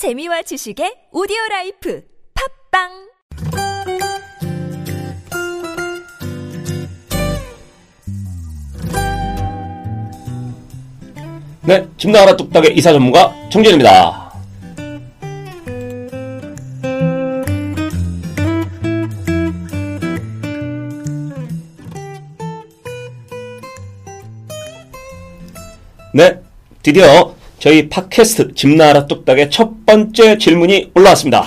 재미와 지식의 오디오 라이프 팝빵 네, 집나라 뚝딱의 이사 전문가 정진입니다. 네, 드디어 저희 팟캐스트 집나라 뚝딱의 첫 번째 질문이 올라왔습니다.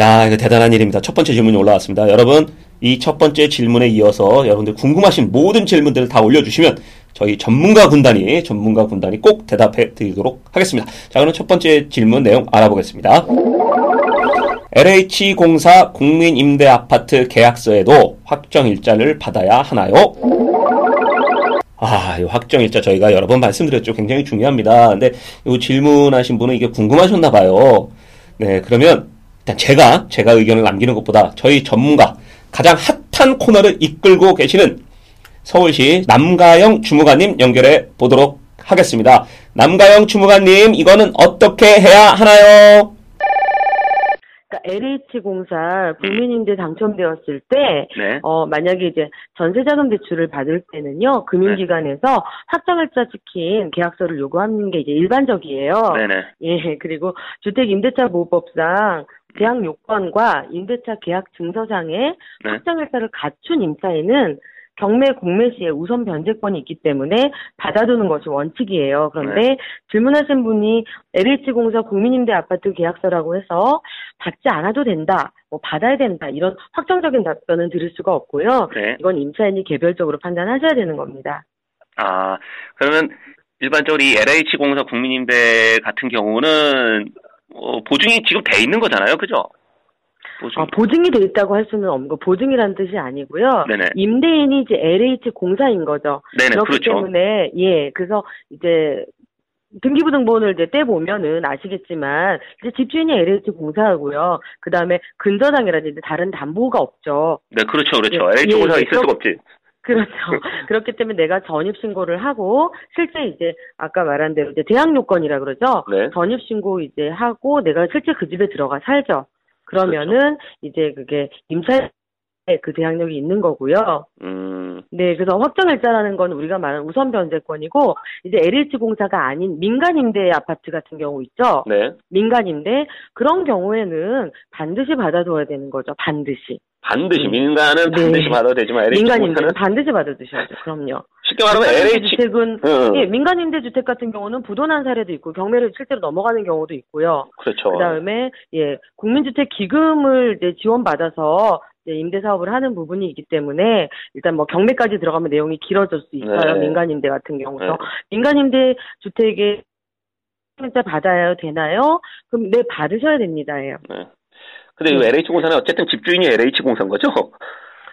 야, 이거 대단한 일입니다. 첫 번째 질문이 올라왔습니다. 여러분, 이 첫 번째 질문에 이어서 여러분들 궁금하신 모든 질문들을 다 올려주시면 저희 전문가 군단이, 전문가 군단이 꼭 대답해 드리도록 하겠습니다. 자, 그럼 첫 번째 질문 내용 알아보겠습니다. LH공사 국민임대아파트 계약서에도 확정 일자를 받아야 하나요? 아, 이 확정일자 저희가 여러 번 말씀드렸죠. 굉장히 중요합니다. 근데 이 질문하신 분은 이게 궁금하셨나 봐요. 네, 그러면 일단 제가 제가 의견을 남기는 것보다 저희 전문가 가장 핫한 코너를 이끌고 계시는 서울시 남가영 주무관님 연결해 보도록 하겠습니다. 남가영 주무관님, 이거는 어떻게 해야 하나요? 그러니까 LH공사 국민임대 당첨되었을 때, 네. 어, 만약에 이제 전세자금 대출을 받을 때는요, 금융기관에서 확정일자 찍힌 계약서를 요구하는 게 이제 일반적이에요. 네네. 예, 그리고 주택임대차 보호법상 계약 요건과 임대차 계약 증서상에 네. 확정일자를 갖춘 임차인은 경매 공매 시에 우선 변제권이 있기 때문에 받아두는 것이 원칙이에요. 그런데 질문하신 분이 LH공사 국민임대 아파트 계약서라고 해서 받지 않아도 된다, 뭐 받아야 된다 이런 확정적인 답변은 드릴 수가 없고요. 네. 이건 임차인이 개별적으로 판단하셔야 되는 겁니다. 아, 그러면 일반적으로 이 LH공사 국민임대 같은 경우는 어, 보증이 지금 돼 있는 거잖아요. 그죠? 보증. 아, 보증이 돼 있다고 할 수는 없는 거 보증이라는 뜻이 아니고요. 네네. 임대인이 이제 LH 공사인 거죠. 네네, 그렇기 그렇죠. 때문에 예, 그래서 이제 등기부등본을 이제 떼 보면은 아시겠지만 이제 집주인이 LH 공사하고요. 그 다음에 근저당이라든지 다른 담보가 없죠. 네, 그렇죠. 그렇죠. 예, LH공사가 예, 있을 그렇- 수가 없지. 그렇죠. 그렇기 때문에 내가 전입 신고를 하고 실제 이제 아까 말한 대로 이제 대항 요건이라 그러죠. 네. 전입 신고 이제 하고 내가 실제 그 집에 들어가 살죠. 그러면은 그렇죠. 이제 그게 임차에 그 대항력이 있는 거고요. 음, 네, 그래서 확정일자라는 건 우리가 말하는 우선 변제권이고 이제 LH 공사가 아닌 민간 임대 아파트 같은 경우 있죠. 네. 민간 임대 그런 경우에는 반드시 받아둬야 되는 거죠. 반드시. 반드시 음. 민간은 네. 반드시 받아도 되지만 민간 LH공사는 임대는 반드시 받아두셔야죠. 그럼요. 쉽게 말하면 민간 LH 주택은 응, 예, 민간 임대 주택 같은 경우는 부도난 사례도 있고 경매를 실제로 넘어가는 경우도 있고요. 그렇죠. 그다음에 예, 국민주택 기금을 이제 지원받아서 임대 사업을 하는 부분이 있기 때문에 일단 뭐 경매까지 들어가면 내용이 길어질 수 있어요. 네. 민간 임대 같은 경우도 네. 민간 임대 주택에 진짜 받아야 되나요? 그럼 네 받으셔야 됩니다예요. 네. 근데 이 네. LH공사는 어쨌든 집주인이 LH공사인 거죠?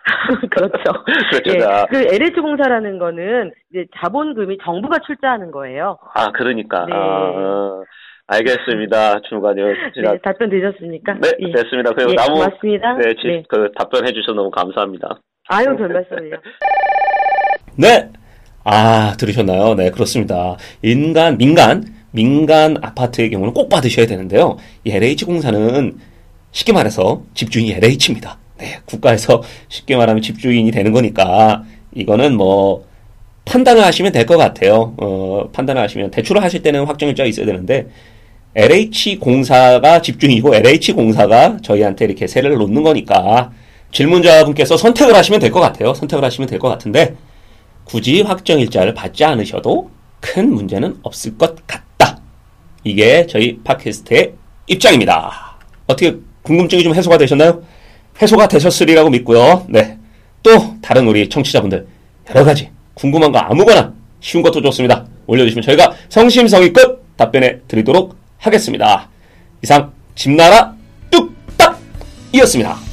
그렇죠. 그렇죠. 예, 자, 그 LH 공사라는 거는 이제 자본금이 정부가 출자하는 거예요. 아, 그러니까. 네. 아, 알겠습니다. 주무관님. 네, 답변 되셨습니까? 네, 예. 됐습니다. 그리고 예, 나무, 고맙습니다. 네, 지- 네. 그 답변해 주셔서 너무 감사합니다. 아유, 별 말씀을요. 네. 아, 들으셨나요? 네, 그렇습니다. 인간, 민간, 민간 아파트의 경우는 꼭 받으셔야 되는데요. 이 LH공사는 쉽게 말해서 집주인이 LH입니다. 네, 국가에서 쉽게 말하면 집주인이 되는 거니까 이거는 뭐 판단을 하시면 될 것 같아요. 어, 판단을 하시면 대출을 하실 때는 확정일자가 있어야 되는데 LH공사가 집주인이고 LH공사가 저희한테 이렇게 세를 놓는 거니까 질문자분께서 선택을 하시면 될 것 같아요. 선택을 하시면 될 것 같은데 굳이 확정 일자를 받지 않으셔도 큰 문제는 없을 것 같다. 이게 저희 팟캐스트의 입장입니다. 어떻게 궁금증이 좀 해소가 되셨나요? 해소가 되셨으리라고 믿고요. 네. 또 다른 우리 청취자분들 여러 가지 궁금한 거 아무거나 쉬운 것도 좋습니다. 올려주시면 저희가 성심성의껏 답변해 드리도록 하겠습니다. 이상 집나라 뚝딱이었습니다.